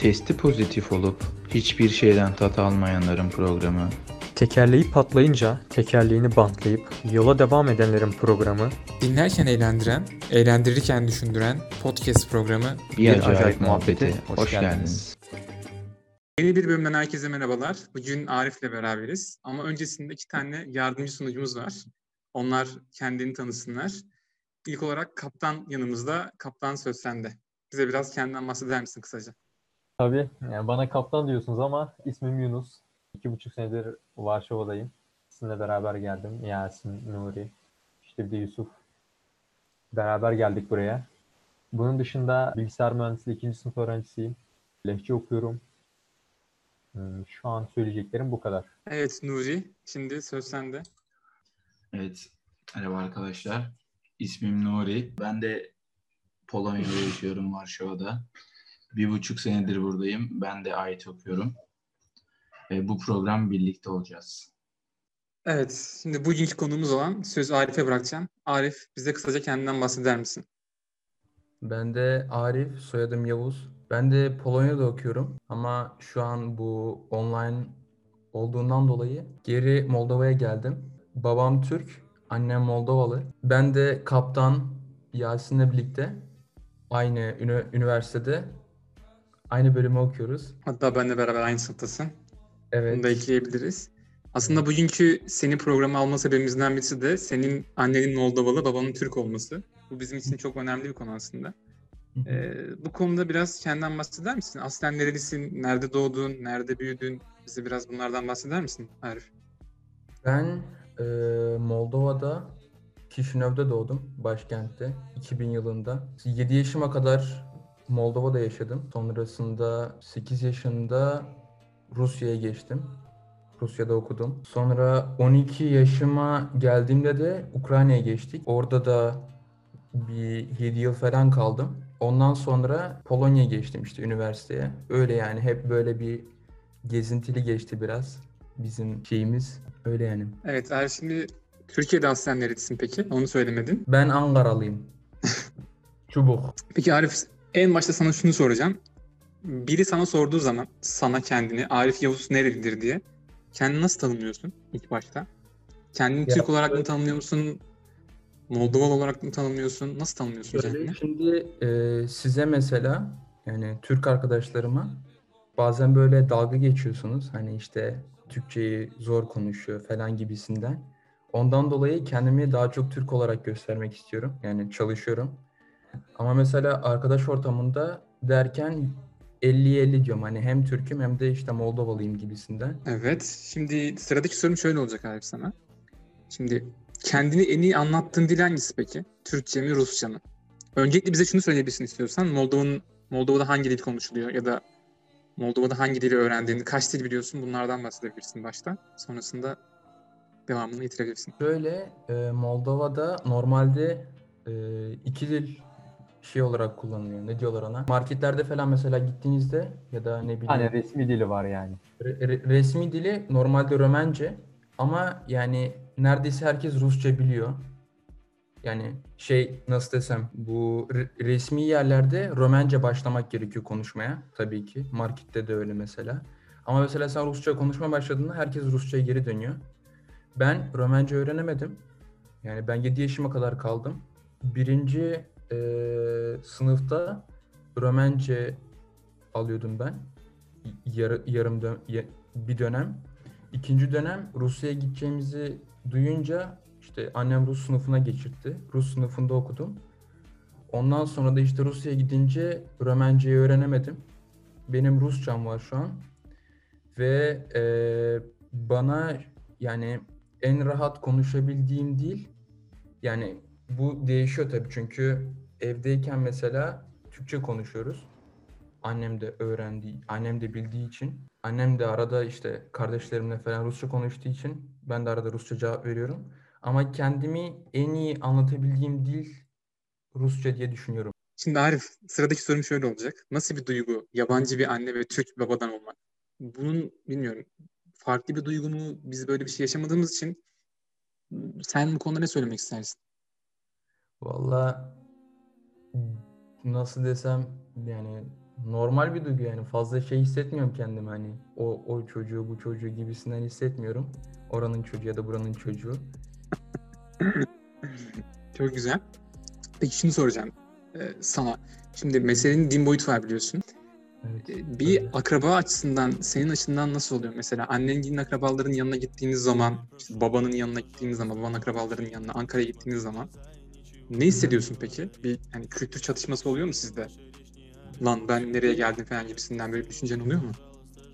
Testi pozitif olup hiçbir şeyden tat almayanların programı. Tekerleği patlayınca tekerleğini bantlayıp yola devam edenlerin programı Dinlerken eğlendiren, eğlendirirken düşündüren podcast programı Bir, acayip, muhabbete hoş, geldiniz. Yeni bir bölümden herkese merhabalar. Bugün Arif'le beraberiz. Ama öncesinde iki tane yardımcı sunucumuz var. Onlar kendini tanısınlar. İlk olarak kaptan yanımızda. Kaptan söz sende. Bize biraz kendinden bahseder misin kısaca? Tabii. Yani bana kaptan diyorsunuz ama ismim Yunus. İki buçuk senedir Varşova'dayım. Sizinle beraber geldim. Yasin, Nuri, işte bir de Yusuf. Beraber geldik buraya. Bunun dışında bilgisayar mühendisliği ikinci sınıf öğrencisiyim. Lehçe okuyorum. Hmm, Şu an söyleyeceklerim bu kadar. Evet Nuri. Şimdi söz sende. Evet, merhaba arkadaşlar. İsmim Nuri. Ben de Polonya'da yaşıyorum, Varşova'da. Bir buçuk senedir buradayım. Ben de ait okuyorum. Ve bu program birlikte olacağız. Evet. Şimdi bugünkü konumuz olan sözü Arif'e bırakacağım. Arif bize kısaca kendinden bahseder misin? Ben de Arif, soyadım Yavuz. Ben de Polonya'da okuyorum ama şu an bu online olduğundan dolayı geri Moldova'ya geldim. Babam Türk, annem Moldovalı. Ben de kaptan Yasin'le birlikte aynı üniversitede aynı bölümü okuyoruz. Hatta benle beraber aynı sınıftasın. Evet. Bunu da ekleyebiliriz. Aslında bugünkü seni programa alma sebebimizden birisi de senin annenin Moldovalı, babanın Türk olması. Bu bizim için çok önemli bir konu aslında. Ee, bu konuda biraz kendinden bahseder misin? Aslen nerelisin? Nerede doğdun? Nerede büyüdün? Bize biraz bunlardan bahseder misin Arif? Ben e, Moldova'da Kişinev'de doğdum, başkentte 2000 yılında. 7 yaşıma kadar Moldova'da yaşadım. Sonrasında 8 yaşında Rusya'ya geçtim. Rusya'da okudum. Sonra 12 yaşıma geldiğimde de Ukrayna'ya geçtik. Orada da bir 7 yıl falan kaldım. Ondan sonra Polonya'ya geçtim işte üniversiteye. Öyle yani hep böyle bir gezintili geçti biraz bizim şeyimiz. Öyle yani. Evet Arif şimdi Türkiye'de aslen nerelisin peki? Onu söylemedin. Ben Ankaralıyım. Çubuk. Peki Arif en başta sana şunu soracağım. Biri sana sorduğu zaman sana kendini Arif Yavuz nerelidir diye kendini nasıl tanımlıyorsun ilk başta? Kendini Ya, Türk olarak mı tanımlıyor musun? Moldovalı olarak mı tanımlıyorsun? Nasıl tanımlıyorsun Şöyle kendini? şimdi e, size mesela yani Türk arkadaşlarıma bazen böyle dalga geçiyorsunuz. Hani işte Türkçeyi zor konuşuyor falan gibisinden. Ondan dolayı kendimi daha çok Türk olarak göstermek istiyorum. Yani çalışıyorum. Ama mesela arkadaş ortamında derken 50-50 diyorum. Hani hem Türk'üm hem de işte Moldovalıyım gibisinden. Evet. Şimdi sıradaki sorum şöyle olacak Arif sana. Şimdi kendini en iyi anlattığın dil hangisi peki? Türkçe mi, Rusça mı? Öncelikle bize şunu söyleyebilirsin istiyorsan. Moldova'nın Moldova'da hangi dil konuşuluyor ya da Moldova'da hangi dili öğrendiğini, kaç dil biliyorsun bunlardan bahsedebilirsin başta. Sonrasında devamını getirebilirsin. Şöyle e, Moldova'da normalde e, iki dil şey olarak kullanılıyor. Ne diyorlar ona? Marketlerde falan mesela gittiğinizde ya da ne bileyim Hani resmi dili var yani. re- re- resmi dili normalde Romence ama yani neredeyse herkes Rusça biliyor. Yani şey nasıl desem bu re- resmi yerlerde Romence başlamak gerekiyor konuşmaya tabii ki. Markette de öyle mesela. Ama mesela sen Rusça konuşmaya başladığında herkes Rusça'ya geri dönüyor. Ben Romence öğrenemedim. Yani ben 7 yaşıma kadar kaldım. Birinci eee, sınıfta Romence alıyordum ben. Yarı, yarım dön- bir dönem. İkinci dönem Rusya'ya gideceğimizi duyunca işte annem Rus sınıfına geçirtti. Rus sınıfında okudum. Ondan sonra da işte Rusya'ya gidince Romence'yi öğrenemedim. Benim Rusçam var şu an. Ve eee, bana yani en rahat konuşabildiğim dil yani bu değişiyor tabii çünkü evdeyken mesela Türkçe konuşuyoruz. Annem de öğrendiği, annem de bildiği için. Annem de arada işte kardeşlerimle falan Rusça konuştuğu için ben de arada Rusça cevap veriyorum. Ama kendimi en iyi anlatabildiğim dil Rusça diye düşünüyorum. Şimdi Arif, sıradaki sorum şöyle olacak. Nasıl bir duygu yabancı bir anne ve Türk bir babadan olmak? Bunun bilmiyorum farklı bir duygu mu? Biz böyle bir şey yaşamadığımız için sen bu konuda ne söylemek istersin? Valla nasıl desem yani normal bir duygu yani. Fazla şey hissetmiyorum kendimi hani. O, o çocuğu bu çocuğu gibisinden hissetmiyorum. Oranın çocuğu ya da buranın çocuğu. Çok güzel. Peki şunu soracağım e, sana. Şimdi meselenin din boyutu var biliyorsun. Evet. E, Bir öyle. akraba açısından, senin açından nasıl oluyor? Mesela annenin akrabaların yanına gittiğiniz zaman, işte babanın yanına gittiğiniz zaman, babanın akrabaların yanına Ankara'ya gittiğiniz zaman ne hissediyorsun peki? Bir hani kültür çatışması oluyor mu sizde? Lan ben nereye geldim falan gibisinden böyle bir düşüncen oluyor mu?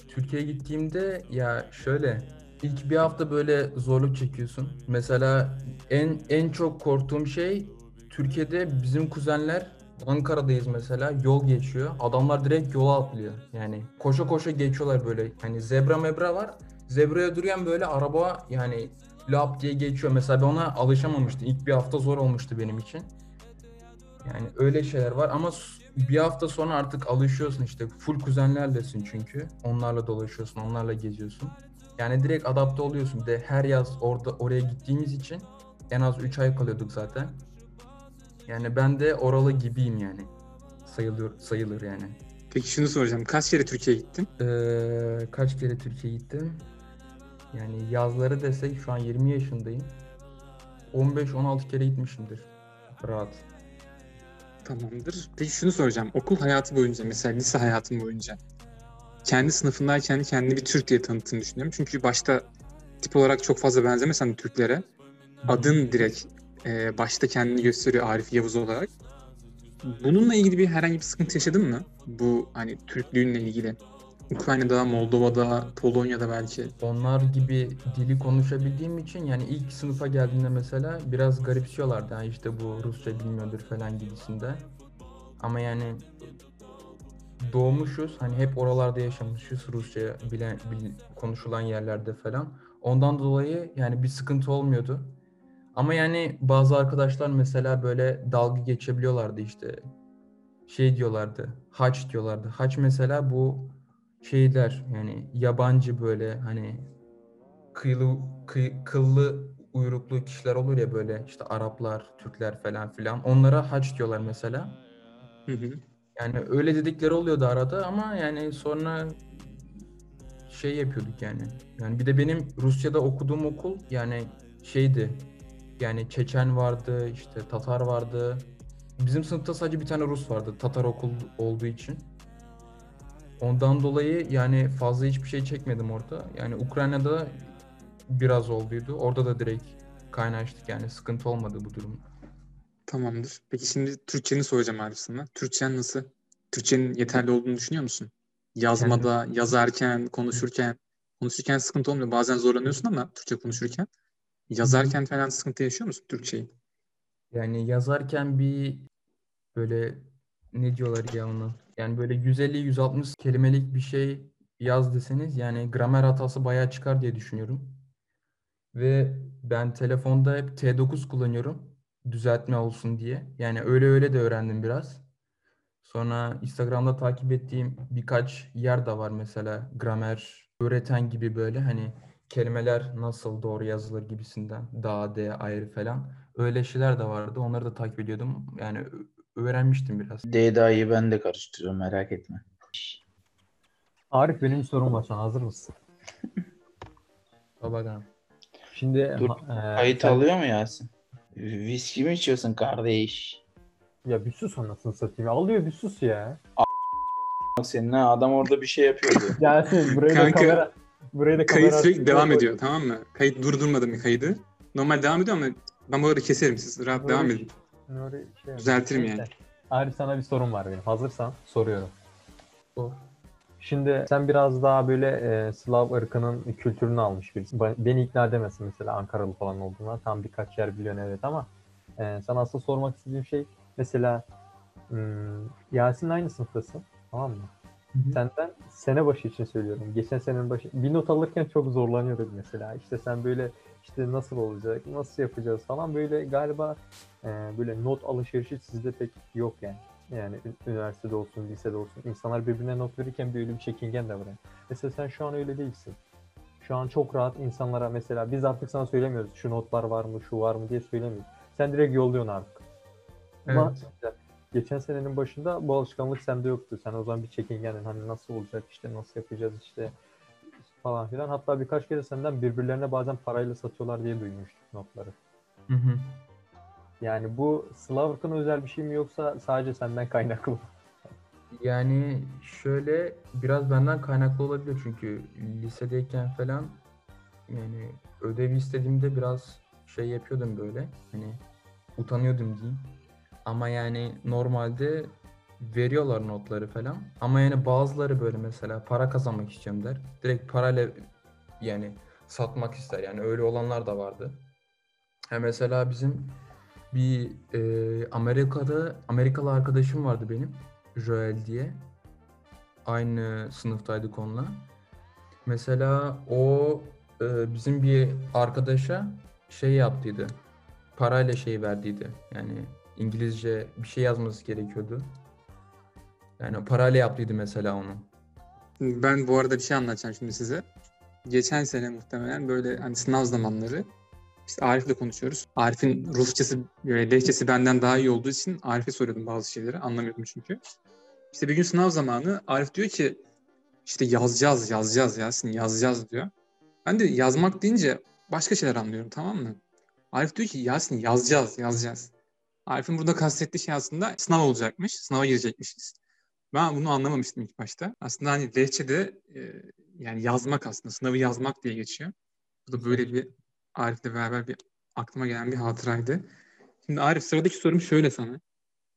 Türkiye'ye gittiğimde ya şöyle ilk bir hafta böyle zorluk çekiyorsun. Mesela en en çok korktuğum şey Türkiye'de bizim kuzenler Ankara'dayız mesela yol geçiyor. Adamlar direkt yola atlıyor. Yani koşa koşa geçiyorlar böyle. Hani zebra mebra var. Zebraya duruyan böyle araba yani lap diye geçiyor. Mesela ben ona alışamamıştım. İlk bir hafta zor olmuştu benim için. Yani öyle şeyler var ama bir hafta sonra artık alışıyorsun işte. Full kuzenlerlesin çünkü. Onlarla dolaşıyorsun, onlarla geziyorsun. Yani direkt adapte oluyorsun. Bir de her yaz orada oraya gittiğimiz için en az 3 ay kalıyorduk zaten. Yani ben de oralı gibiyim yani. Sayılır sayılır yani. Peki şunu soracağım. Kaç kere Türkiye'ye gittin? Ee, kaç kere Türkiye'ye gittim? Yani yazları desek şu an 20 yaşındayım. 15-16 kere gitmişimdir. Rahat. Tamamdır. Peki şunu soracağım. Okul hayatı boyunca, mesela lise hayatın boyunca kendi sınıfındayken kendini bir Türk diye tanıttığını düşünüyorum. Çünkü başta tip olarak çok fazla benzemesen de Türklere adın direkt e, başta kendini gösteriyor Arif Yavuz olarak. Bununla ilgili bir herhangi bir sıkıntı yaşadın mı? Bu hani Türklüğünle ilgili. Ukrayna'da, Moldova'da, Polonya'da belki. Onlar gibi dili konuşabildiğim için yani ilk sınıfa geldiğinde mesela biraz garipsiyorlardı. Ha işte bu Rusça bilmiyordur falan gibisinde. Ama yani doğmuşuz hani hep oralarda yaşamışız Rusça bilen, bil- konuşulan yerlerde falan. Ondan dolayı yani bir sıkıntı olmuyordu. Ama yani bazı arkadaşlar mesela böyle dalga geçebiliyorlardı işte. Şey diyorlardı. Haç diyorlardı. Haç mesela bu şeyler yani yabancı böyle hani kıyılı kıy- kıllı uyruklu kişiler olur ya böyle işte Araplar, Türkler falan filan. Onlara haç diyorlar mesela. Hı hı. Yani öyle dedikleri oluyordu arada ama yani sonra şey yapıyorduk yani. Yani bir de benim Rusya'da okuduğum okul yani şeydi. Yani Çeçen vardı, işte Tatar vardı. Bizim sınıfta sadece bir tane Rus vardı. Tatar okul olduğu için. Ondan dolayı yani fazla hiçbir şey çekmedim orada. Yani Ukrayna'da biraz olduydu. Orada da direkt kaynaştık yani sıkıntı olmadı bu durum. Tamamdır. Peki şimdi Türkçeni soracağım Arif sana. Türkçen nasıl? Türkçenin yeterli olduğunu düşünüyor musun? Yazmada, yazarken, konuşurken. Konuşurken sıkıntı olmuyor. Bazen zorlanıyorsun ama Türkçe konuşurken. Yazarken falan sıkıntı yaşıyor musun Türkçeyi? Yani yazarken bir böyle ne diyorlar ya ona? Yani böyle 150-160 kelimelik bir şey yaz deseniz yani gramer hatası bayağı çıkar diye düşünüyorum. Ve ben telefonda hep T9 kullanıyorum düzeltme olsun diye. Yani öyle öyle de öğrendim biraz. Sonra Instagram'da takip ettiğim birkaç yer de var mesela gramer öğreten gibi böyle hani kelimeler nasıl doğru yazılır gibisinden da de ayrı falan. Öyle şeyler de vardı. Onları da takip ediyordum. Yani öğrenmiştim biraz. D'da'yı ben de karıştırıyorum merak etme. Arif benim sorum var sana hazır mısın? Babadan. Şimdi Dur, e, Kayıt sen- alıyor mu Yasin? Viski mi içiyorsun kardeş? Ya bir sus anasını satayım. Alıyor bir sus ya. Bak senin ha, adam orada bir şey yapıyordu. Gelsin buraya da Kanka, kamera. Buraya da Kayıt kamera sürekli devam koy. ediyor tamam mı? Kayıt durdurmadım bir kaydı. Normal devam ediyor ama ben bu arada keserim siz rahat Böyle devam bir- Böyle şey- Düzeltirim yani. Arif sana bir sorum var benim. Hazırsan soruyorum. Sor. Şimdi sen biraz daha böyle e, Slav ırkının kültürünü almış birisin. Beni ikna edemezsin mesela Ankaralı falan olduğuna. Tam birkaç yer biliyorsun evet ama e, sana asıl sormak istediğim şey mesela hmm, Yasin'le aynı sınıftasın tamam mı? Hı hı. Senden sene başı için söylüyorum. Geçen senenin başı bir not alırken çok zorlanıyorduk mesela. İşte sen böyle işte nasıl olacak, nasıl yapacağız falan böyle galiba e, böyle not alışverişi sizde pek yok yani. Yani üniversitede olsun, lisede olsun. İnsanlar birbirine not verirken böyle bir çekingen de var. yani. Mesela sen şu an öyle değilsin. Şu an çok rahat insanlara mesela biz artık sana söylemiyoruz şu notlar var mı, şu var mı diye söylemiyoruz. Sen direkt yolluyorsun artık. Ama Evet. mesela geçen senenin başında bu alışkanlık sende yoktu. Sen o zaman bir çekingendin. Hani nasıl olacak işte nasıl yapacağız işte falan filan. Hatta birkaç kere senden birbirlerine bazen parayla satıyorlar diye duymuştuk notları. Hı hı. Yani bu Slavk'ın özel bir şey mi yoksa sadece senden kaynaklı mı? Yani şöyle biraz benden kaynaklı olabilir çünkü lisedeyken falan yani ödev istediğimde biraz şey yapıyordum böyle hani utanıyordum diyeyim. Ama yani normalde veriyorlar notları falan. Ama yani bazıları böyle mesela para kazanmak istiyorum der. Direkt parayla yani satmak ister. Yani öyle olanlar da vardı. Ha mesela bizim bir e, Amerika'da Amerikalı arkadaşım vardı benim. Joel diye. Aynı sınıftaydık onunla. Mesela o e, bizim bir arkadaşa şey yaptıydı. Parayla şey verdiydi. Yani İngilizce bir şey yazması gerekiyordu. Yani parayla yaptıydı mesela onu. Ben bu arada bir şey anlatacağım şimdi size. Geçen sene muhtemelen böyle hani sınav zamanları işte Arif'le konuşuyoruz. Arif'in Rusçası, böyle lehçesi benden daha iyi olduğu için Arif'e soruyordum bazı şeyleri. Anlamıyordum çünkü. İşte bir gün sınav zamanı Arif diyor ki işte yazacağız, yazacağız Yasin, yazacağız diyor. Ben de yazmak deyince başka şeyler anlıyorum tamam mı? Arif diyor ki Yasin yazacağız, yazacağız. Arif'in burada kastettiği şey aslında sınav olacakmış, sınava girecekmişiz. Ben bunu anlamamıştım ilk başta. Aslında hani lehçede e, yani yazmak aslında, sınavı yazmak diye geçiyor. Bu da böyle bir Arif'le beraber bir aklıma gelen bir hatıraydı. Şimdi Arif sıradaki sorum şöyle sana.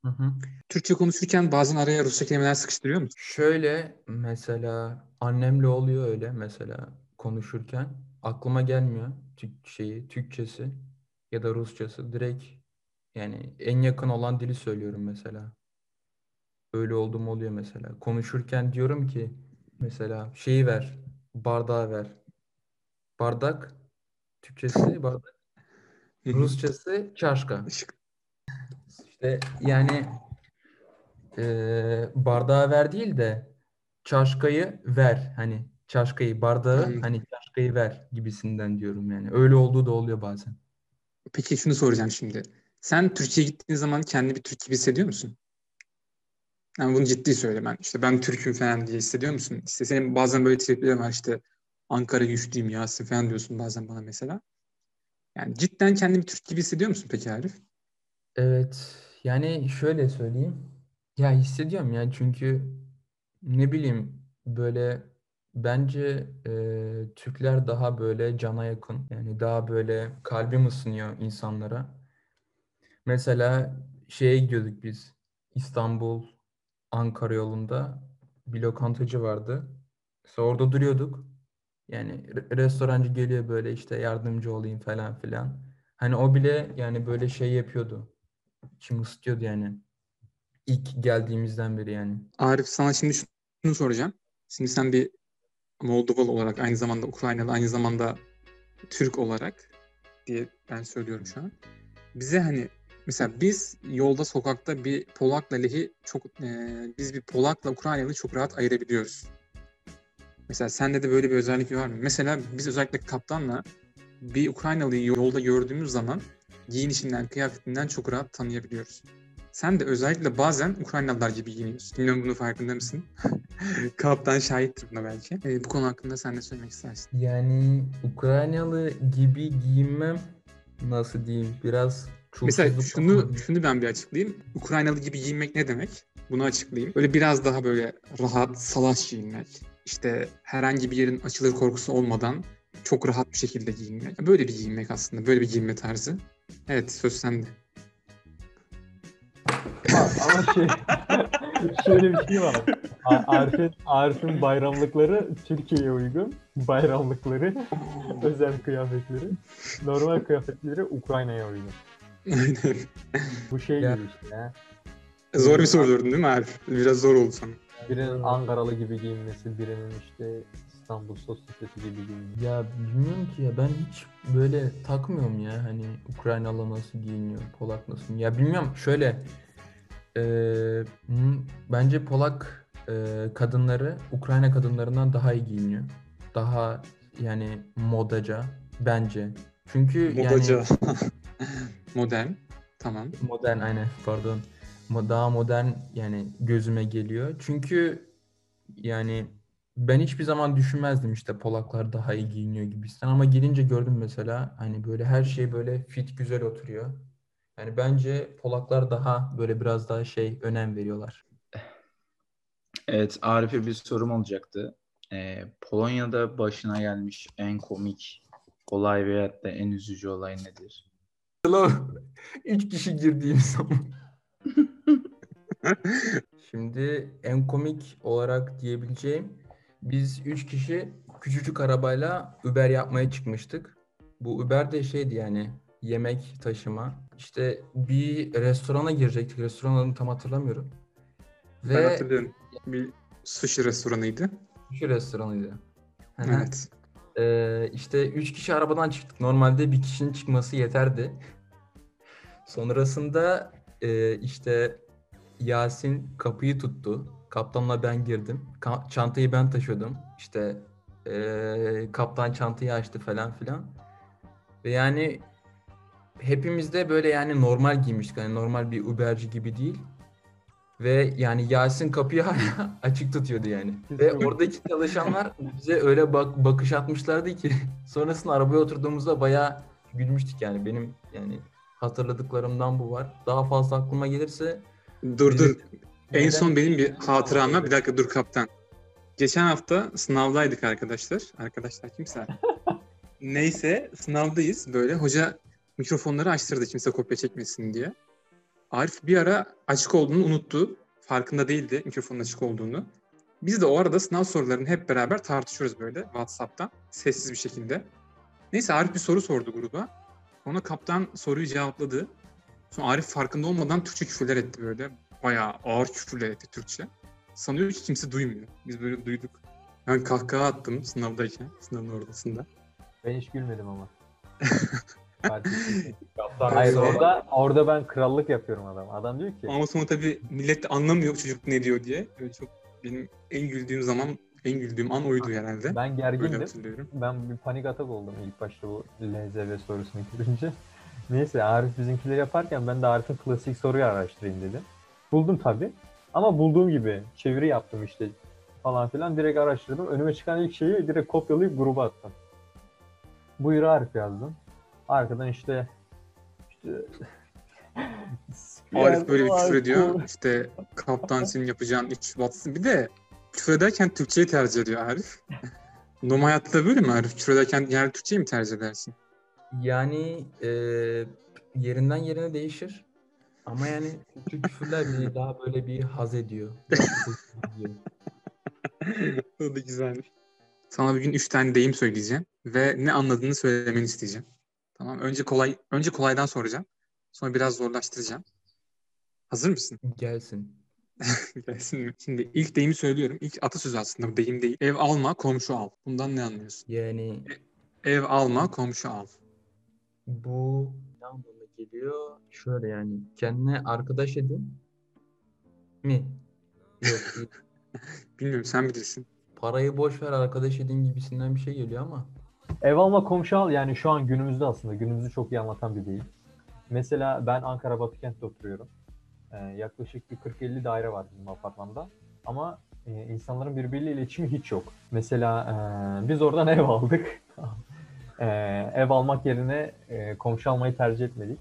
Hı hı. Türkçe konuşurken bazen araya Rusça kelimeler sıkıştırıyor musun? Şöyle mesela annemle oluyor öyle mesela konuşurken aklıma gelmiyor Türk şeyi Türkçesi ya da Rusçası direkt yani en yakın olan dili söylüyorum mesela. Öyle olduğum oluyor mesela. Konuşurken diyorum ki mesela şeyi ver, bardağı ver. Bardak Türkçesi bardak. Rusçası. Işık. İşte yani eee bardağı ver değil de çaşkayı ver. Hani çaşkayı bardağı hani çaşkayı ver gibisinden diyorum yani. Öyle olduğu da oluyor bazen. Peki şunu soracağım şimdi. Sen Türkiye'ye gittiğin zaman kendini bir Türk gibi hissediyor musun? Yani bunu ciddi söyle ben. İşte ben Türk'üm falan diye hissediyor musun? İşte senin bazen böyle triplerin var işte Ankara güçlüyüm Yasin falan diyorsun bazen bana mesela. Yani cidden kendini Türk gibi hissediyor musun peki Arif? Evet. Yani şöyle söyleyeyim. Ya hissediyorum yani çünkü ne bileyim böyle bence eee, Türkler daha böyle cana yakın. Yani daha böyle kalbim ısınıyor insanlara. Mesela şeye gidiyorduk biz. İstanbul Ankara yolunda bir lokantacı vardı. Mesela orada duruyorduk. Yani re- restorancı geliyor böyle işte yardımcı olayım falan filan. Hani o bile yani böyle şey yapıyordu. İçimi ısıtıyordu yani. İlk geldiğimizden beri yani. Arif sana şimdi şunu soracağım. Şimdi sen bir Moldovalı olarak aynı zamanda Ukraynalı aynı zamanda Türk olarak diye ben söylüyorum şu an. Bize hani mesela biz yolda sokakta bir Polak'la Lehi çok e, biz bir Polak'la Ukraynalı çok rahat ayırabiliyoruz. Mesela sende de böyle bir özellik var mı? Mesela biz özellikle kaptanla bir Ukraynalıyı yolda gördüğümüz zaman giyinişinden, kıyafetinden çok rahat tanıyabiliyoruz. Sen de özellikle bazen Ukraynalılar gibi giyiniyorsun. Bilmiyorum bunun farkında mısın? Kaptan şahittir buna belki. E, bu konu hakkında sen ne söylemek istersin? Yani Ukraynalı gibi giyinmem nasıl diyeyim biraz Mesela çulsuzluk şunu şunu ben bir açıklayayım. Ukraynalı gibi giyinmek ne demek? Bunu açıklayayım. Böyle biraz daha böyle rahat, salaş giyinmek. İşte herhangi bir yerin açılır korkusu olmadan çok rahat bir şekilde giyinmek. Böyle bir giyinmek aslında. Böyle bir giyinme tarzı. Evet söz sende. Ama, şey, şöyle bir şey var. Arif'in, Arif'in bayramlıkları Türkiye'ye uygun. Bayramlıkları, özel kıyafetleri, normal kıyafetleri Ukrayna'ya uygun. Bu şey Ya. gibi işte ya. Zor bir soru sordun değil mi Arif? Biraz zor oldu sana. Birinin Ankaralı gibi giyinmesi, birinin işte İstanbul sosyetesi gibi giyinmesi. Ya bilmiyorum ki ya ben hiç böyle takmıyorum ya hani Ukraynalı nasıl giyiniyor, Polak nasıl Ya bilmiyorum şöyle eee, hı, bence Polak eee, kadınları Ukrayna kadınlarından daha iyi giyiniyor. Daha yani modaca bence. Çünkü Modaca. Modern. Tamam. modern aynen pardon. daha modern yani gözüme geliyor. Çünkü yani ben hiçbir zaman düşünmezdim işte Polaklar daha iyi giyiniyor gibisinden ama gelince gördüm mesela hani böyle her şey böyle fit güzel oturuyor. Yani bence Polaklar daha böyle biraz daha şey önem veriyorlar. Evet, Arif'e bir sorum olacaktı. Ee, Polonya'da başına gelmiş en komik olay veyahut da en üzücü olay nedir? Üç kişi girdiğimiz zaman. Şimdi en komik olarak diyebileceğim biz üç kişi küçücük arabayla Uber yapmaya çıkmıştık. Bu Uber de şeydi yani yemek taşıma. İşte bir restorana girecektik. Restoranın adını tam hatırlamıyorum. Ben Ve hatırlıyorum. Bir sushi restoranıydı. şu restoranıydı. Hı hı. Evet. Ee, işte üç kişi arabadan çıktık. Normalde bir kişinin çıkması yeterdi. Sonrasında e, işte Yasin kapıyı tuttu. Kaptanla ben girdim. Ka- çantayı ben taşıyordum. İşte e, kaptan çantayı açtı falan filan. Ve yani hepimiz de böyle yani normal giymiştik. Hani normal bir Uberci gibi değil. Ve yani Yasin kapıyı hala açık tutuyordu yani. Ve oradaki çalışanlar bize öyle bak bakış atmışlardı ki sonrasında arabaya oturduğumuzda bayağı gülmüştük yani. Benim yani hatırladıklarımdan bu var. Daha fazla aklıma gelirse Dur dur. En son benim bir hatıram var. Bir dakika dur kaptan. Geçen hafta sınavdaydık arkadaşlar. Arkadaşlar kimse. Neyse sınavdayız böyle. Hoca mikrofonları açtırdı kimse kopya çekmesin diye. Arif bir ara açık olduğunu unuttu. Farkında değildi mikrofonun açık olduğunu. Biz de o arada sınav sorularını hep beraber tartışıyoruz böyle WhatsApp'tan. Sessiz bir şekilde. Neyse Arif bir soru sordu gruba. Ona kaptan soruyu cevapladı. Sonra Arif farkında olmadan Türkçe küfürler etti böyle. Bayağı ağır küfürler etti Türkçe. Sanıyor ki kimse duymuyor. Biz böyle duyduk. Ben kahkaha attım sınavdayken, sınavın ortasında. Ben hiç gülmedim ama. Hayır orada orada ben krallık yapıyorum adam. Adam diyor ki Ama sonra tabii millet de anlamıyor çocuk ne diyor diye. Böyle çok benim en güldüğüm zaman, en güldüğüm an oydu herhalde. ben gergindim. Ben bir panik atak oldum ilk başta bu LZV sorusunu görünce. Neyse Arif bizimkileri yaparken ben de Arif'in klasik soruyu araştırayım dedim. Buldum tabii. Ama bulduğum gibi çeviri yaptım işte falan filan. Direkt araştırdım. Önüme çıkan ilk şeyi direkt kopyalayıp gruba attım. Buyur Arif yazdım. Arkadan işte işte Arif böyle bir küfür ediyor. İşte kaptan senin yapacağın iş batsın. Bir de küfür ederken Türkçeyi tercih ediyor Arif. Normal hayatta böyle mi Arif? Küfür ederken yani Türkçeyi mi tercih edersin? yani e, yerinden yerine değişir. Ama yani Türk küfürler beni daha böyle bir haz ediyor. O da güzelmiş. Sana bir gün üç tane deyim söyleyeceğim ve ne anladığını söylemeni isteyeceğim. Tamam. Önce kolay, önce kolaydan soracağım. Sonra biraz zorlaştıracağım. Hazır mısın? Gelsin. Gelsin mi? Şimdi ilk deyimi söylüyorum. İlk atasözü aslında bu deyim değil. Ev alma, komşu al. Bundan ne anlıyorsun? Yani Ev alma, komşu al. bu ne anlama geliyor? Şöyle yani kendine arkadaş edin mi? Bilmiyorum sen bilirsin. Parayı boş ver arkadaş edin gibisinden bir şey geliyor ama. Ev alma komşu al yani şu an günümüzde aslında günümüzü çok iyi anlatan bir deyim. Mesela ben Ankara Batıkent'te oturuyorum. Ee, yaklaşık bir 40-50 daire var bizim apartmanda. Ama e, insanların birbiriyle iletişimi hiç yok. Mesela e, biz oradan ev aldık. E, ev almak yerine e, komşu almayı tercih etmedik.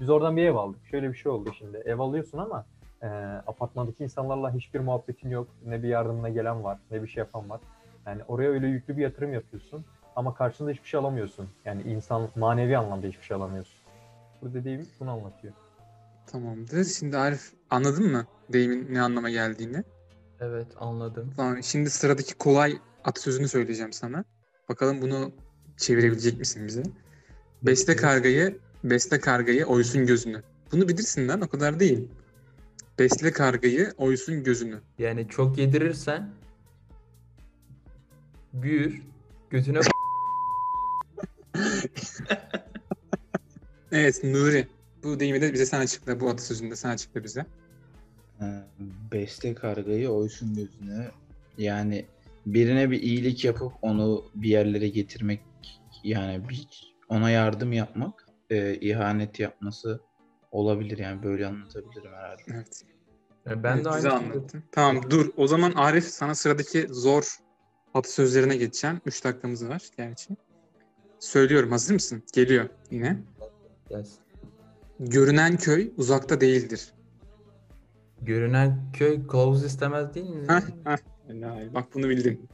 Biz oradan bir ev aldık. Şöyle bir şey oldu şimdi. Ev alıyorsun ama e, apartmandaki insanlarla hiçbir muhabbetin yok. Ne bir yardımına gelen var, ne bir şey yapan var. Yani oraya öyle yüklü bir yatırım yapıyorsun ama karşında hiçbir şey alamıyorsun. Yani insan manevi anlamda hiçbir şey alamıyorsun. Bu dediğim bunu anlatıyor. Tamamdır. Şimdi Arif anladın mı deyimin ne anlama geldiğini? Evet anladım. Tamam. Şimdi sıradaki kolay atasözünü söyleyeceğim sana. Bakalım bunu çevirebilecek misin bize? Besle kargayı, besle kargayı oysun gözünü. Bunu bilirsin lan o kadar değil. Besle kargayı oysun gözünü. Yani çok yedirirsen büyür götüne Evet Nuri. Bu deyimi de bize sen açıkla. Bu atasözünü de sen açıkla bize. Ee, Beste kargayı oysun gözüne. Yani birine bir iyilik yapıp onu bir yerlere getirmek yani bir, ona yardım yapmak, e, ihanet yapması olabilir yani böyle anlatabilirim herhalde. Evet. E, Ben Evet, de güzel aynı anlattın. Tamam dur. O zaman Arif sana sıradaki zor atasözlerine geçeceğim. 3 dakikamız var gerçi. Söylüyorum. Hazır mısın? Geliyor yine. Yes. Görünen köy uzakta değildir. Görünen köy kılavuz istemez değil mi? Heh, heh. Helal. Bak bunu bildin.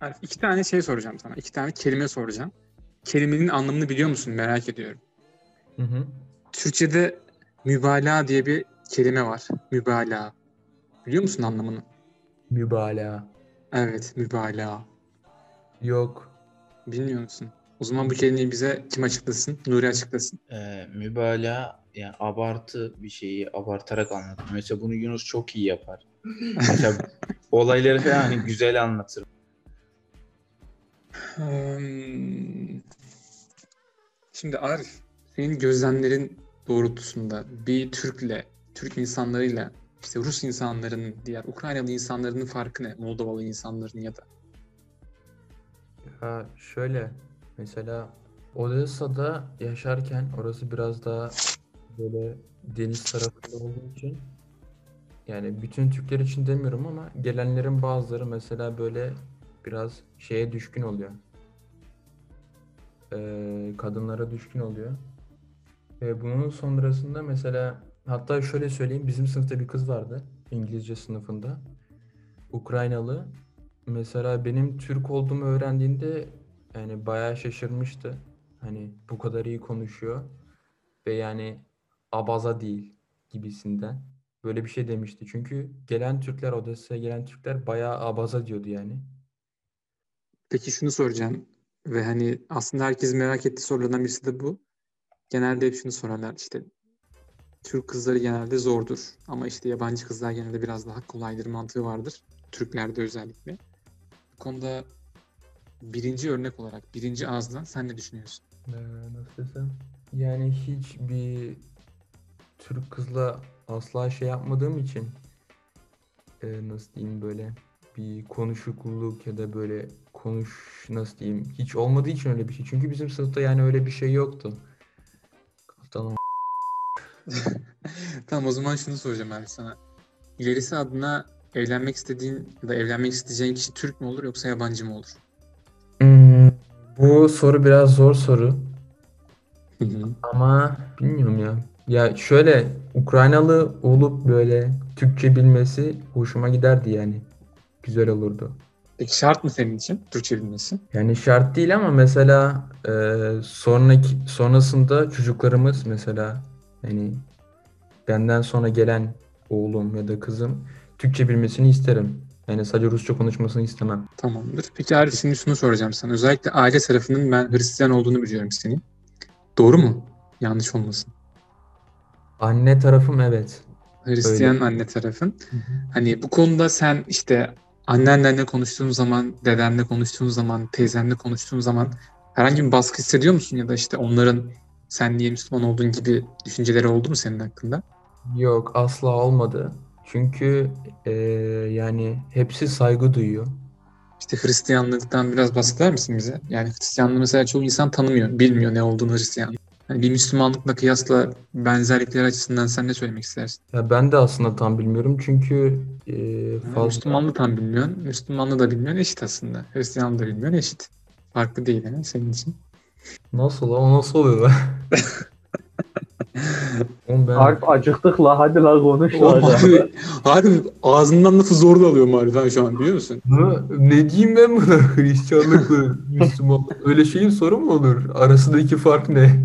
Arif iki tane şey soracağım sana. İki tane kelime soracağım. Kelimenin anlamını biliyor musun? Merak ediyorum. Hı hı. Türkçe'de mübalağa diye bir kelime var. Mübalağa. Biliyor musun anlamını? Mübalağa. Evet, mübalağa. Yok. Bilmiyor musun? O zaman bu kelimeyi bize kim açıklasın? Nuri açıklasın. Ee, mübalağa yani abartı bir şeyi abartarak anlatıyor. Mesela bunu Yunus çok iyi yapar. Mesela olayları falan hani güzel anlatır. Hmm. Şimdi Arif, senin gözlemlerin doğrultusunda bir Türk'le, Türk insanlarıyla, işte Rus insanların, diğer Ukraynalı insanların farkı ne? Moldovalı insanların ya da. Ya şöyle mesela Odessa'da yaşarken orası biraz daha böyle deniz tarafında olduğu için yani bütün Türkler için demiyorum ama gelenlerin bazıları mesela böyle biraz şeye düşkün oluyor. Ee, kadınlara düşkün oluyor. Ve bunun sonrasında mesela hatta şöyle söyleyeyim bizim sınıfta bir kız vardı İngilizce sınıfında. Ukraynalı. Mesela benim Türk olduğumu öğrendiğinde yani bayağı şaşırmıştı. Hani bu kadar iyi konuşuyor ve yani abaza değil gibisinden. Böyle bir şey demişti. Çünkü gelen Türkler, Odessa'ya gelen Türkler bayağı abaza diyordu yani. Peki şunu soracağım ve hani aslında herkes merak ettiği sorulardan birisi de bu. Genelde hep şunu sorarlar işte Türk kızları genelde zordur ama işte yabancı kızlar genelde biraz daha kolaydır mantığı vardır. Türklerde özellikle. Bu konuda birinci örnek olarak, birinci ağızdan sen ne düşünüyorsun? Ee, nasıl desem? Yani hiç bir Türk kızla asla şey yapmadığım için e, nasıl diyeyim böyle bir konuşukluluk ya da böyle konuş nasıl diyeyim hiç olmadığı için öyle bir şey. Çünkü bizim sınıfta yani öyle bir şey yoktu. Kaptan Tamam o zaman şunu soracağım abi sana. İlerisi adına evlenmek istediğin ya da evlenmek isteyeceğin kişi Türk mü olur yoksa yabancı mı olur? Bu soru biraz zor soru. Ama bilmiyorum ya. Ya şöyle Ukraynalı olup böyle Türkçe bilmesi hoşuma giderdi yani. Güzel olurdu. Peki şart mı senin için Türkçe bilmesi? Yani şart değil ama mesela e, sonraki sonrasında çocuklarımız mesela yani benden sonra gelen oğlum ya da kızım Türkçe bilmesini isterim. Yani sadece Rusça konuşmasını istemem. Tamamdır. Peki Arif şimdi şunu soracağım sana. Özellikle aile tarafının ben Hristiyan olduğunu biliyorum senin. Doğru mu? Yanlış olmasın. Anne tarafım evet. Hristiyan Öyle. anne tarafın. Hani bu konuda sen işte annenle konuştuğun zaman, dedenle konuştuğun zaman, teyzenle konuştuğun zaman herhangi bir baskı hissediyor musun? Ya da işte onların sen niye Müslüman olduğun gibi düşünceleri oldu mu senin hakkında? Yok asla olmadı. Çünkü e, yani hepsi saygı duyuyor. İşte Hristiyanlıktan biraz bahseder misin bize? Yani Hristiyanlığı mesela çoğu insan tanımıyor, bilmiyor ne olduğunu Hristiyanlık. Hani bir Müslümanlıkla kıyasla benzerlikleri açısından sen ne söylemek istersin? Ya ben de aslında tam bilmiyorum çünkü e, Yani fazla Müslümanlığı tam bilmiyorsun, Müslümanlığı da bilmiyorsun, eşit aslında. Hristiyanlığı da bilmiyorsun, eşit. Farklı değil yani senin için. nasıl o nasıl oluyor lan? Oğlum ben Arif acıktık la hadi la konuş la. Oğlum harbi, harbi ağzından lafı zorla alıyorum harbi ben şu an biliyor musun? Ha, ne diyeyim ben buna? Hristiyanlıkla Müslümanlık. Öyle şeyin soru mu olur? Arasındaki fark ne?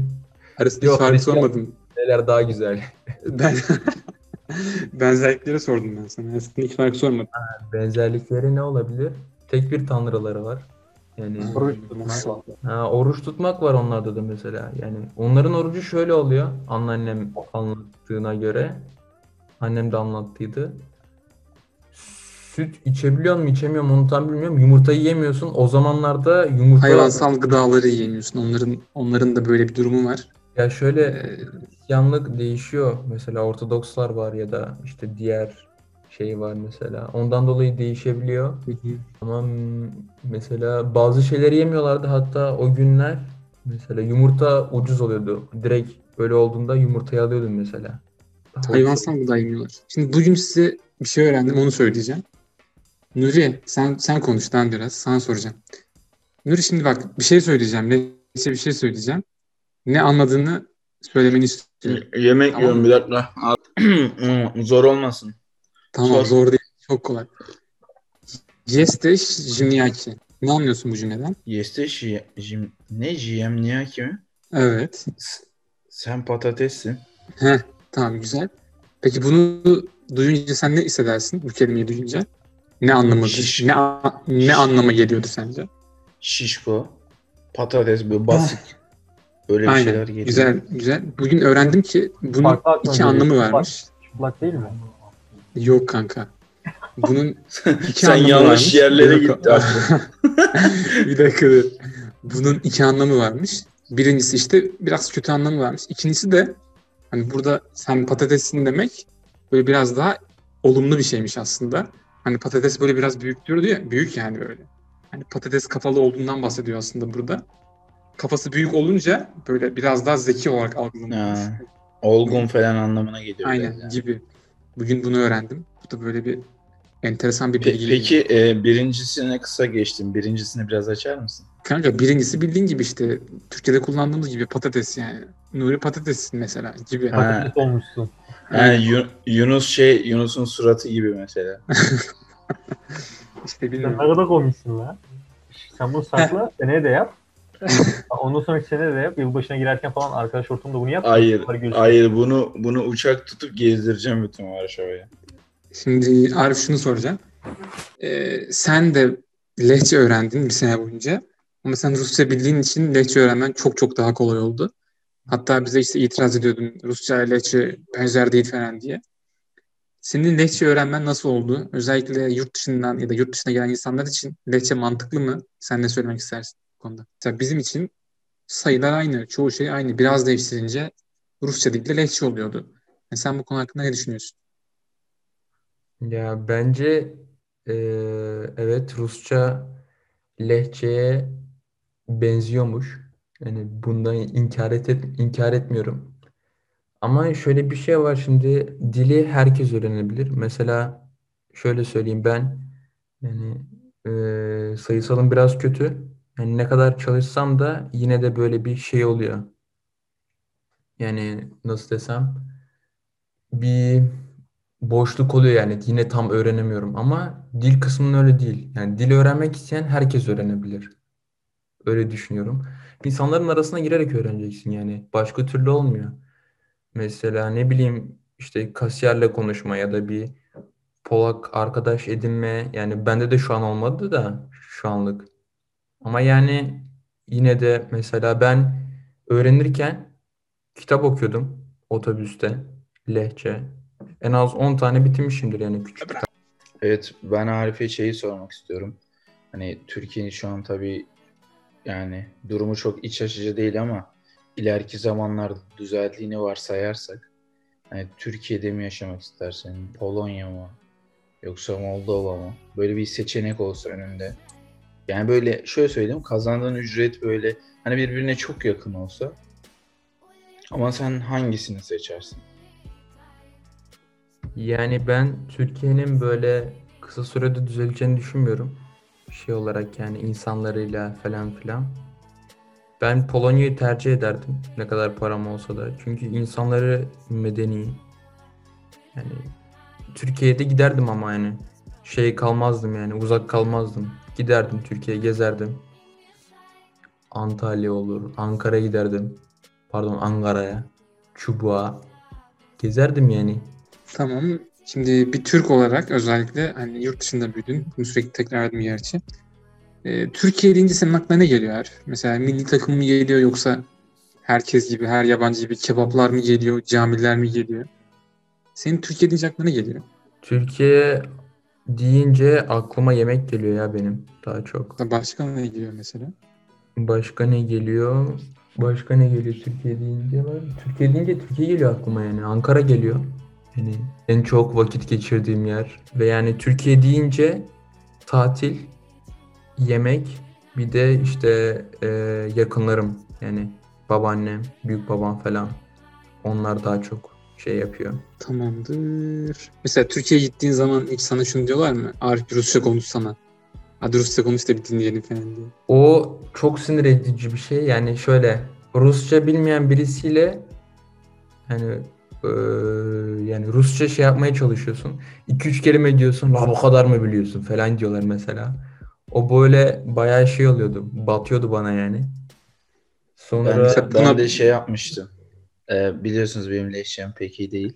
Arasında Yok, hiç fark Hristiyan- sormadım. Neler daha güzel? Ben benzerlikleri sordum ben sana. Aslında hiç fark sormadım. Benzerlikleri ne olabilir? Tek bir tanrıları var. Yani Oruç tutmak var. ha, oruç tutmak var onlarda da mesela. Yani onların orucu şöyle oluyor. Anneannem anlattığına göre. Annem de anlattıydı. Süt içebiliyor mu içemiyor mu onu tam bilmiyorum. Yumurta yiyemiyorsun. O zamanlarda yumurta... Hayvansal gıdaları yiyemiyorsun. Onların onların da böyle bir durumu var. Ya şöyle Ee, Hristiyanlık değişiyor. Mesela Ortodokslar var ya da işte diğer şey var mesela. Ondan dolayı değişebiliyor. Ama mesela bazı şeyleri yemiyorlardı. Hatta o günler mesela yumurta ucuz oluyordu. Direkt Böyle olduğunda yumurtayı alıyordum mesela. Hayvansal gıda yemiyorlar. Şimdi bugün size bir şey öğrendim onu söyleyeceğim. Nuri sen sen konuş lan biraz. Sana soracağım. Nuri şimdi bak bir şey söyleyeceğim. Neyse bir şey söyleyeceğim. Ne anladığını söylemeni istiyorum. Yemek Tamam. yiyorum bir dakika. Zor olmasın. Tamam Sor. zor değil. Çok kolay. Jeste Jimniaki. Ne anlıyorsun bu cümleden? Yeste şi, jim, ne jiyem niye kimi? Evet. S- Sen patatessin. Heh, tamam güzel. Peki bunu duyunca sen ne hissedersin bu kelimeyi duyunca? Ne anlamı Şiş. ne a- ne anlama geliyordu sence? Şişko. Patates böyle basit. Öyle bir Aynen. şeyler geliyor. Güzel, güzel. Bugün öğrendim ki bunun Farklı iki geliyor. anlamı Çıplak- varmış. Çıplak değil mi? Yok kanka. Bunun iki Sen anlamı yanlış varmış. yerlere Bir dakika. gittin bir dakika. Bunun iki anlamı varmış. Birincisi işte biraz kötü anlamı varmış. İkincisi de hani burada sen patatesin demek böyle biraz daha olumlu bir şeymiş aslında. Hani patates böyle biraz büyük diyordu ya. Büyük yani böyle. Hani patates kafalı olduğundan bahsediyor aslında burada. Kafası büyük olunca böyle biraz daha zeki olarak algılanıyor. Olgun falan anlamına geliyor. Aynen yani. gibi. Bugün bunu öğrendim. Bu da böyle bir enteresan bir bilgi. peki e, birincisine kısa geçtim. Birincisini biraz açar mısın? Kanka birincisi bildiğin gibi işte Türkiye'de kullandığımız gibi patates yani. Nuri patates mesela gibi. Ha. Patates olmuşsun. Yani Yu- Yunus şey Yunus'un suratı gibi mesela. İşte Sen bilmiyorum. ne kadar komiksin lan. Sen bunu sakla, seneye de yap. Ondan sonraki sene de yap. Yılbaşına girerken falan arkadaş ortamında bunu yap. Hayır, hayır bunu bunu uçak tutup gezdireceğim bütün Varşova'ya. Şimdi Arif şunu soracağım. Ee, sen de lehçe öğrendin bir sene boyunca. Ama sen Rusça bildiğin için lehçe öğrenmen çok çok daha kolay oldu. Hatta bize işte itiraz ediyordun Rusça ile lehçe benzer değil falan diye. Senin lehçe öğrenmen nasıl oldu? Özellikle yurt dışından ya da yurt dışına gelen insanlar için lehçe mantıklı mı? Sen ne söylemek istersin konuda? Mesela bizim için sayılar aynı, çoğu şey aynı. Biraz değiştirince Rusça değil de lehçe oluyordu. Yani sen bu konu hakkında ne düşünüyorsun? Ya bence eee, evet Rusça lehçeye benziyormuş. Yani bundan inkar et, inkar etmiyorum. Ama şöyle bir şey var şimdi dili herkes öğrenebilir. Mesela şöyle söyleyeyim ben yani eee sayısalım biraz kötü. Yani ne kadar çalışsam da yine de böyle bir şey oluyor. Yani nasıl desem bir boşluk oluyor yani yine tam öğrenemiyorum ama dil kısmının öyle değil. Yani dil öğrenmek isteyen herkes öğrenebilir. Öyle düşünüyorum. İnsanların arasına girerek öğreneceksin yani. Başka türlü olmuyor. Mesela ne bileyim işte kasiyerle konuşma ya da bir Polak arkadaş edinme yani bende de şu an olmadı da şu anlık. Ama yani yine de mesela ben öğrenirken kitap okuyordum otobüste lehçe. En az 10 tane bitirmişimdir yani küçük kitap. Evet ben Arif'e şeyi sormak istiyorum. Hani Türkiye'nin şu an tabii yani durumu çok iç açıcı değil ama ileriki zamanlarda düzeldiğini varsayarsak hani Türkiye'de mi yaşamak istersin? Polonya mı? Yoksa Moldova mı? Böyle bir seçenek olsa önünde. Yani böyle şöyle söyleyeyim kazandığın ücret böyle hani birbirine çok yakın olsa ama sen hangisini seçersin? Yani ben Türkiye'nin böyle kısa sürede düzeleceğini düşünmüyorum. Şey olarak yani insanlarıyla falan filan. Ben Polonya'yı tercih ederdim ne kadar param olsa da. Çünkü insanları medeni. Yani Türkiye'de giderdim ama yani şey kalmazdım yani uzak kalmazdım. Giderdim Türkiye'ye gezerdim. Antalya olur, Ankara'ya giderdim. Pardon Ankara'ya, Çubuğa. Gezerdim yani. Tamam. Şimdi bir Türk olarak özellikle hani yurt dışında büyüdün. Bunu sürekli tekrar ettim gerçi. Ee, Türkiye deyince senin aklına ne geliyor Arif? Mesela milli takım mı geliyor yoksa herkes gibi, her yabancı gibi kebaplar mı geliyor, camiler mi geliyor? Senin Türkiye deyince aklına ne geliyor? Türkiye deyince aklıma yemek geliyor ya benim daha çok. Başka ne geliyor mesela? Başka ne geliyor? Başka ne geliyor Türkiye deyince? Türkiye deyince Türkiye geliyor aklıma yani. Ankara geliyor. Yani en çok vakit geçirdiğim yer. Ve yani Türkiye deyince tatil, yemek, bir de işte e, yakınlarım. Yani babaannem, büyük babam falan. onlar daha çok şey yapıyor. Tamamdır. Mesela Türkiye'ye gittiğin zaman hiç sana şunu diyorlar mı? Arif Rusça konuşsana. Hadi Rusça konuş da bir dinleyelim falan diye. O çok sinir edici bir şey. Yani şöyle Rusça bilmeyen birisiyle hani eee, yani Rusça şey yapmaya çalışıyorsun. 2-3 kelime diyorsun. La bu kadar mı biliyorsun falan diyorlar mesela. O böyle bayağı şey oluyordu. Batıyordu bana yani. Sonra Ben, de şey yapmıştım. Ee, biliyorsunuz benim lehçem pek iyi değil.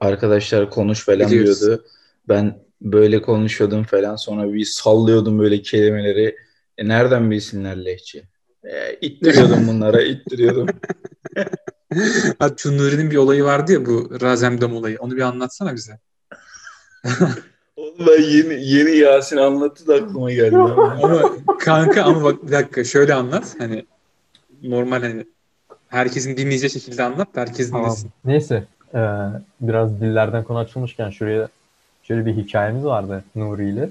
Arkadaşlar konuş falan Biliyoruz. diyordu. Ben böyle konuşuyordum falan sonra bir sallıyordum böyle kelimeleri. E, nereden bilsinler lehçe? E, ittiriyordum bunlara, ittiriyordum. Şu Nuri'nin bir olayı vardı ya bu Razemdam olayı. Onu bir anlatsana bize. Oğlum ben yeni, yeni Yasin anlattı da aklıma geldi. Ama kanka ama bak bir dakika şöyle anlat. Hani normal hani herkesin dinleyeceği şekilde anlat herkes Tamam. dinlesin. Neyse. eee, biraz dillerden konu açılmışken şuraya şöyle bir hikayemiz vardı Nuri ile.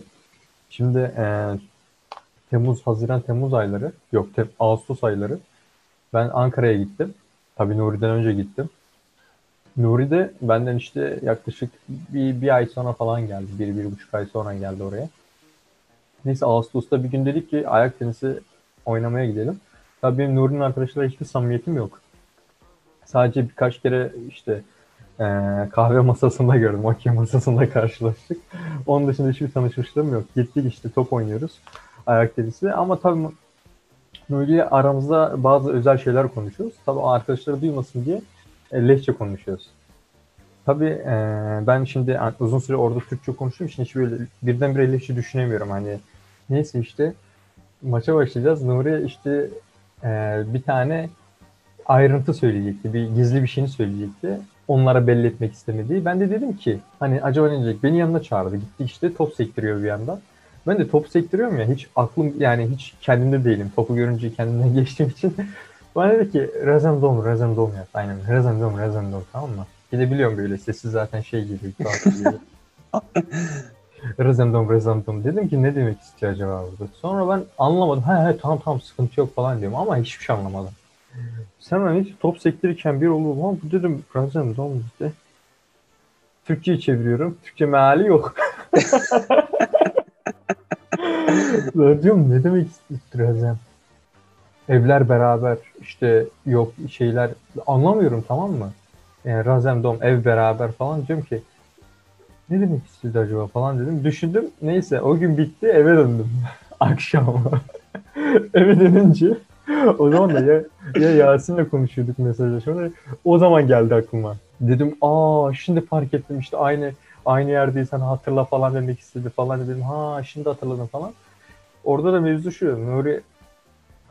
Şimdi eee, Temmuz, Haziran, Temmuz ayları yok Tem- Ağustos ayları ben Ankara'ya gittim. Tabii Nuri'den önce gittim. Nuri de benden işte yaklaşık bir, bir ay sonra falan geldi. Bir, bir buçuk ay sonra geldi oraya. Neyse Ağustos'ta bir gün dedik ki ayak tenisi oynamaya gidelim. Tabii benim Nuri'nin arkadaşlarıyla hiçbir samimiyetim yok. Sadece birkaç kere işte eee, kahve masasında gördüm. Okey masasında karşılaştık. Onun dışında hiçbir tanışmışlığım yok. Gittik işte top oynuyoruz. Ayak tenisi. Ama tabii Nuri'yle aramızda bazı özel şeyler konuşuyoruz. Tabii arkadaşları duymasın diye e, lehçe konuşuyoruz. Tabii e, ben şimdi yani uzun süre orada Türkçe konuştuğum için hiç böyle birdenbire lehçe düşünemiyorum. Hani neyse işte maça başlayacağız. Nuri işte e, bir tane ayrıntı söyleyecekti. Bir gizli bir şeyini söyleyecekti. Onlara belli etmek istemediği. Ben de dedim ki hani acaba ne diyecek? Beni yanına çağırdı. Gittik işte top sektiriyor bir yandan. Ben de top sektiriyorum ya hiç aklım yani hiç kendimde değilim. Topu görünce kendimden geçtiğim için bana dedi ki Rezendom, Rezendom yap. Aynen Rezendom, Rezendom tamam mı? Bir de biliyorum böyle sesi zaten şey gibi. Rezendom, Rezendom. Dedim ki ne demek istiyor acaba burada? Sonra ben anlamadım. He he tamam tamam sıkıntı yok falan diyorum ama hiçbir şey anlamadım. Sonra hiç top sektirirken bir olur lan bu dedim Rezendom işte. Türkçe'yi çeviriyorum. Türkçe meali yok. Ben diyorum ne demek istiyor Evler beraber işte yok şeyler anlamıyorum tamam mı? Yani Razem Dom ev beraber falan diyorum ki ne demek istedi acaba falan dedim. Düşündüm neyse o gün bitti eve döndüm. Akşam. eve dönünce o zaman da ya, ya Yasin'le konuşuyorduk mesajlaşmada. O zaman geldi aklıma. Dedim aa şimdi fark ettim işte aynı aynı yerdeysen hatırla falan demek istedi falan dedim. Ha şimdi hatırladım falan. Orada da mevzu şu. Nuri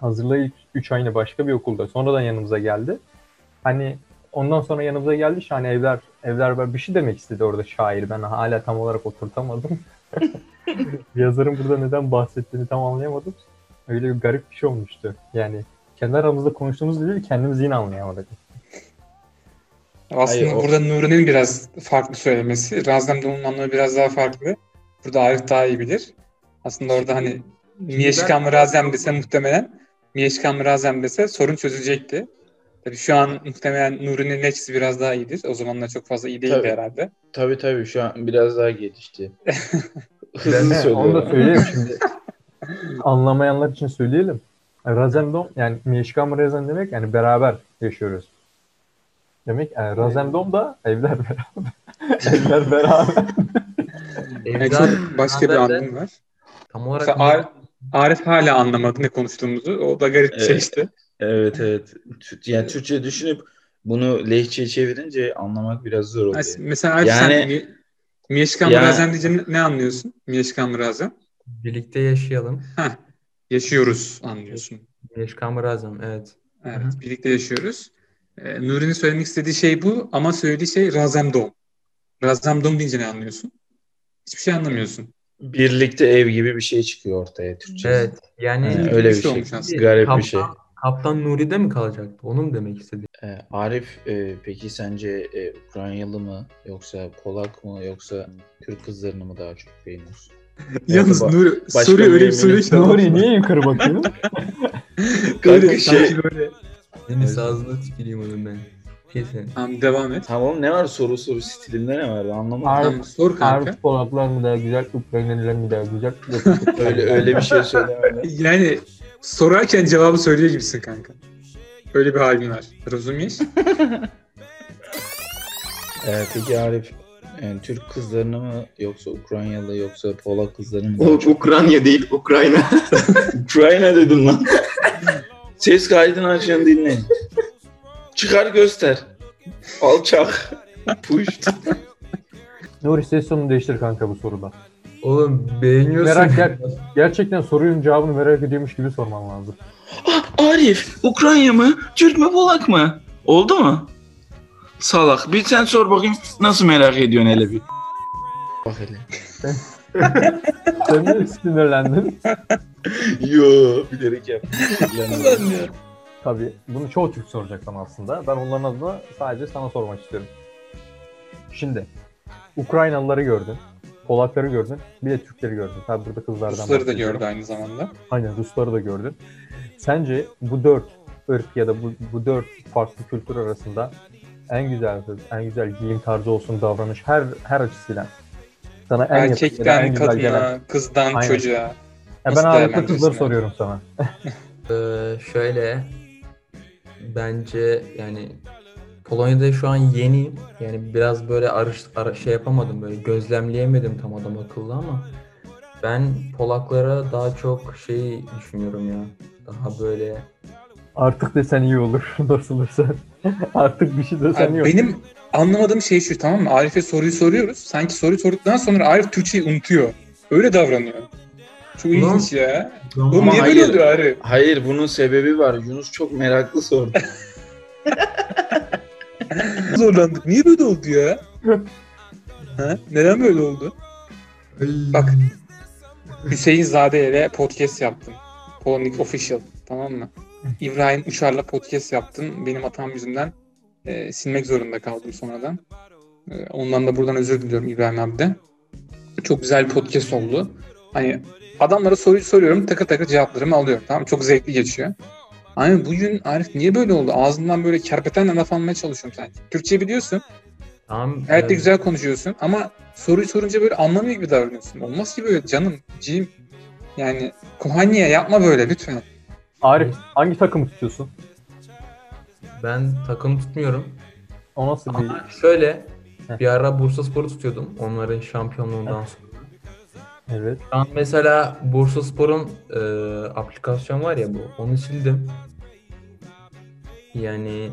hazırlayıp 3 ayını başka bir okulda sonradan yanımıza geldi. Hani ondan sonra yanımıza geldi işte hani evler evler var bir şey demek istedi orada şair. Ben hala tam olarak oturtamadım. Yazarın burada neden bahsettiğini tam anlayamadım. Öyle bir garip bir şey olmuştu. Yani kendi aramızda konuştuğumuz değil kendimiz yine anlayamadık. Aslında Hayır, o- burada Nuri'nin biraz farklı söylemesi. Razemdom'un anlamı biraz daha farklı. Burada Arif daha iyi bilir. Aslında orada hani Miyeşkan mı Razem dese muhtemelen Miyeşkan mı Razem dese sorun çözülecekti. Tabii şu an muhtemelen Nuri'nin leçesi biraz daha iyidir. O zamanlar çok fazla iyi değildi Tabii. herhalde. Tabii tabii şu an biraz daha gelişti. Hızlı Evet, onu da söylüyorum. söyleyeyim şimdi. Anlamayanlar için söyleyelim. Razendom yani Meşkam Rezen demek yani beraber yaşıyoruz. Demek yani Razendom da evler beraber. evler beraber. Yani Evden- çok başka bir anlamı var. tam olarak Mesela Arif, Arif hala anlamadı ne konuştuğumuzu. O da garip bir şey Evet. işte. Evet evet. Yani Türkçe düşünüp bunu lehçeye çevirince anlamak biraz zor oluyor. Mesela Arif Yani- sen Mi- Miyeşkan Yani- Razem diyince ne- anlıyorsun? Miyeşkan Razem. birlikte yaşayalım. Heh, yaşıyoruz anlıyorsun. Yaşam lazım evet. Evet, Hı birlikte yaşıyoruz. Ee, Nuri'nin söylemek istediği şey bu ama söylediği şey Razemdom. Razemdom deyince ne anlıyorsun? Hiçbir şey anlamıyorsun. Birlikte ev gibi bir şey çıkıyor ortaya Türkçe. Evet. Yani İlginç öyle bir şey. Garip bir şey. Kaptan Nuri'de mi kalacaktı? Onu mu demek istedi? Ee, Arif e, peki sence e, Ukraynalı mı yoksa Polak mı yoksa Türk kızlarını mı daha çok beğeniyorsun? Yalnız ba- Nuri soruyu öyle bir soruyor ki. Nuri niye yukarı bakıyorsun? Kanka şey sanki böyle. Deniz ağzına tüküreyim onun ben. Kesin. Tamam devam et. Tamam ne var soru soru stilinde ne var ben anlamadım. Arif, Tamam, sor kanka. Arif Polaklar mı daha güzel, Ukraynalılar mı daha güzel? Öyle öyle bir şey söyleme. Yani sorarken cevabı söylüyor gibisin kanka. Öyle bir halin var. Rozumiesz? Ee, peki Arif yani Türk kızlarını mı yoksa Ukraynalı yoksa Polak kızlarını mı? O Ukrayna değil, Ukrayna. Ukrayna dedim lan. Ses kaydını açın dinleyin. Çıkar göster. Alçak. Push. Nuri ses değiştir kanka bu soruda. Oğlum beğeniyorsun. Merak gel. Gerçekten sorunun cevabını merak ediyormuş gibi sorman lazım. Ah, Arif, Ukrayna mı? Türk mü Polak mı? Oldu mu? Salak. Bir sen sor bakayım nasıl merak ediyorsun hele bir. Bak hele. Sen de sinirlendin. Yo bilerek yaptım. Tabii bunu çoğu Türk soracak sana aslında. Ben onların adına sadece sana sormak istiyorum. Şimdi Ukraynalıları gördün. Polakları gördün. Bir de Türkleri gördün. Tabii burada kızlardan Rusları da gördü aynı zamanda. Aynen Rusları da gördün. Sence bu dört ırk ya da bu, bu dört farklı kültür arasında en güzel en güzel giyim tarzı olsun, davranış her her açısıyla sana en en Erkekten güzel kadına, gelen. kızdan Aynen. çocuğa. Ya nasıl ben ağırlıklı kızları soruyorum sana. Ee, şöyle bence yani Polonya'da şu an yeniyim. Yani biraz böyle arış, ara- şey yapamadım böyle gözlemleyemedim tam adam akıllı ama ben Polaklara daha çok şey düşünüyorum ya. Daha böyle Artık desen iyi olur. Nasılırsa. Artık bir şey desen iyi olur. benim anlamadığım şey şu tamam mı? Arif'e soruyu soruyoruz. Sanki soruyu sorduktan sonra Arif Türkçeyi unutuyor. Öyle davranıyor. Çok ilginç ya. Ama niye böyle hayır. oluyor Arif? Hayır bunun sebebi var. Yunus çok meraklı sordu. Zorlandık. Niye böyle oldu ya? ha? Neden böyle oldu? Bak. Hüseyin Zade ile podcast yaptım. Polonik Official. Tamam mı? İbrahim Uçar'la podcast yaptım. Benim hatam yüzünden e, silmek zorunda kaldım sonradan. E, ondan da buradan özür diliyorum İbrahim abi de. Çok güzel bir podcast oldu. Hani adamlara soruyu soruyorum, takır takır cevaplarımı alıyorum. Tamam? Çok zevkli geçiyor. Hani bugün Arif niye böyle oldu? Ağzından böyle kerpetenle laf almaya çalışıyorum sanki. Türkçe biliyorsun. Tamam. Gayet de güzel konuşuyorsun ama soruyu sorunca böyle anlamıyor gibi davranıyorsun. Olmaz ki böyle canım, cim. Yani Kohaniye yapma böyle lütfen. Arif hangi takımı tutuyorsun? Ben takım tutmuyorum. O nasıl bir... Ama şöyle bir ara Bursaspor'u tutuyordum onların şampiyonluğundan sonra. Evet. Şu an mesela Bursaspor'un e, aplikasyon var ya bu. Onu sildim. Yani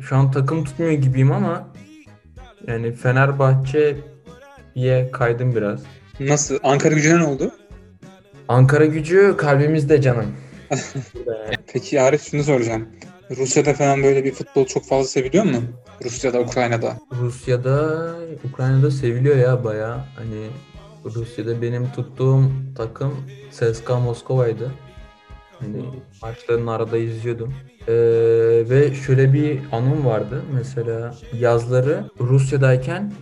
şu an takım tutmuyor gibiyim ama yani Fenerbahçe'ye kaydım biraz. Nasıl? Ankara gücüne ne oldu? Ankara gücü kalbimizde canım. Peki Arif şunu soracağım. Rusya'da falan böyle bir futbol çok fazla seviliyor mu? Rusya'da, Ukrayna'da. Rusya'da, Ukrayna'da seviliyor ya baya. Hani Rusya'da benim tuttuğum takım CSKA Moskova'ydı. Hani maçlarını arada izliyordum. Ee, ve şöyle bir anım vardı. Mesela yazları Rusya'dayken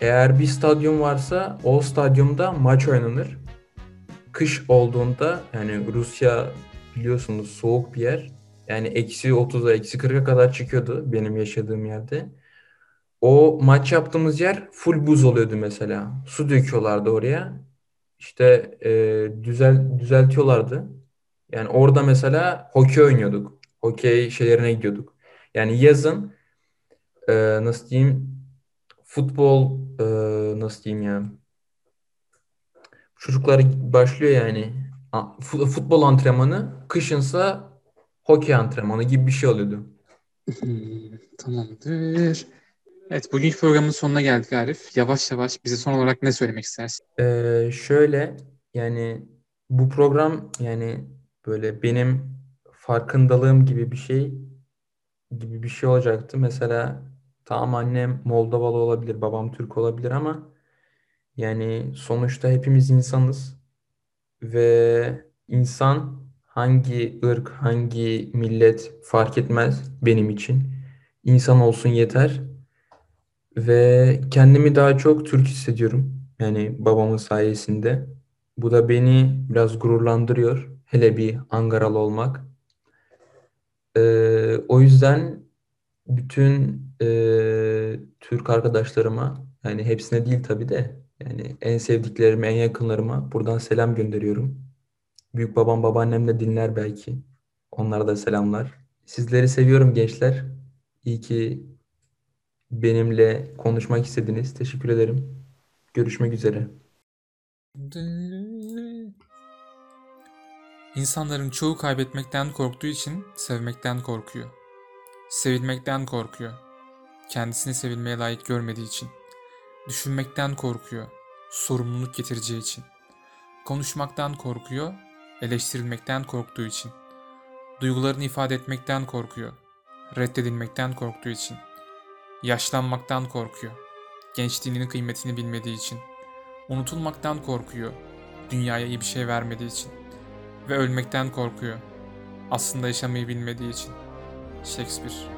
eğer bir stadyum varsa o stadyumda maç oynanır. Kış olduğunda yani Rusya biliyorsunuz soğuk bir yer. Yani eksi 30'a eksi 40'a kadar çıkıyordu benim yaşadığım yerde. O maç yaptığımız yer full buz oluyordu mesela. Su döküyorlardı oraya. İşte e, düzel düzeltiyorlardı. Yani orada mesela hokey oynuyorduk. Hokey şeylerine gidiyorduk. Yani yazın e, nasıl diyeyim futbol e, nasıl diyeyim ya çocuklar başlıyor yani futbol antrenmanı kışınsa hokey antrenmanı gibi bir şey oluyordu. Tamamdır. Evet bugünkü programın sonuna geldik Arif. Yavaş yavaş bize son olarak ne söylemek istersin? Ee, şöyle yani bu program yani böyle benim farkındalığım gibi bir şey gibi bir şey olacaktı. Mesela tamam annem Moldovalı olabilir, babam Türk olabilir ama yani sonuçta hepimiz insanız ve insan hangi ırk, hangi millet fark etmez benim için. İnsan olsun yeter. Ve kendimi daha çok Türk hissediyorum. Yani babamın sayesinde. Bu da beni biraz bütün eee, Türk arkadaşlarıma yani hepsine değil tabii de yani en sevdiklerime, en yakınlarıma buradan selam gönderiyorum. Büyük babam, babaannem de dinler belki. Onlara da selamlar. Sizleri seviyorum gençler. İyi ki benimle konuşmak istediniz. Teşekkür ederim. Görüşmek üzere. İnsanların çoğu kaybetmekten korktuğu için sevmekten korkuyor. Sevilmekten korkuyor. Kendisini sevilmeye layık görmediği için. Düşünmekten korkuyor. Sorumluluk getireceği için. Konuşmaktan korkuyor. Eleştirilmekten korktuğu için. Duygularını ifade etmekten korkuyor. Reddedilmekten korktuğu için. Yaşlanmaktan korkuyor. Gençliğinin kıymetini bilmediği için. Unutulmaktan korkuyor. Dünyaya iyi bir şey vermediği için ve ölmekten korkuyor. Aslında yaşamayı bilmediği için. Shakespeare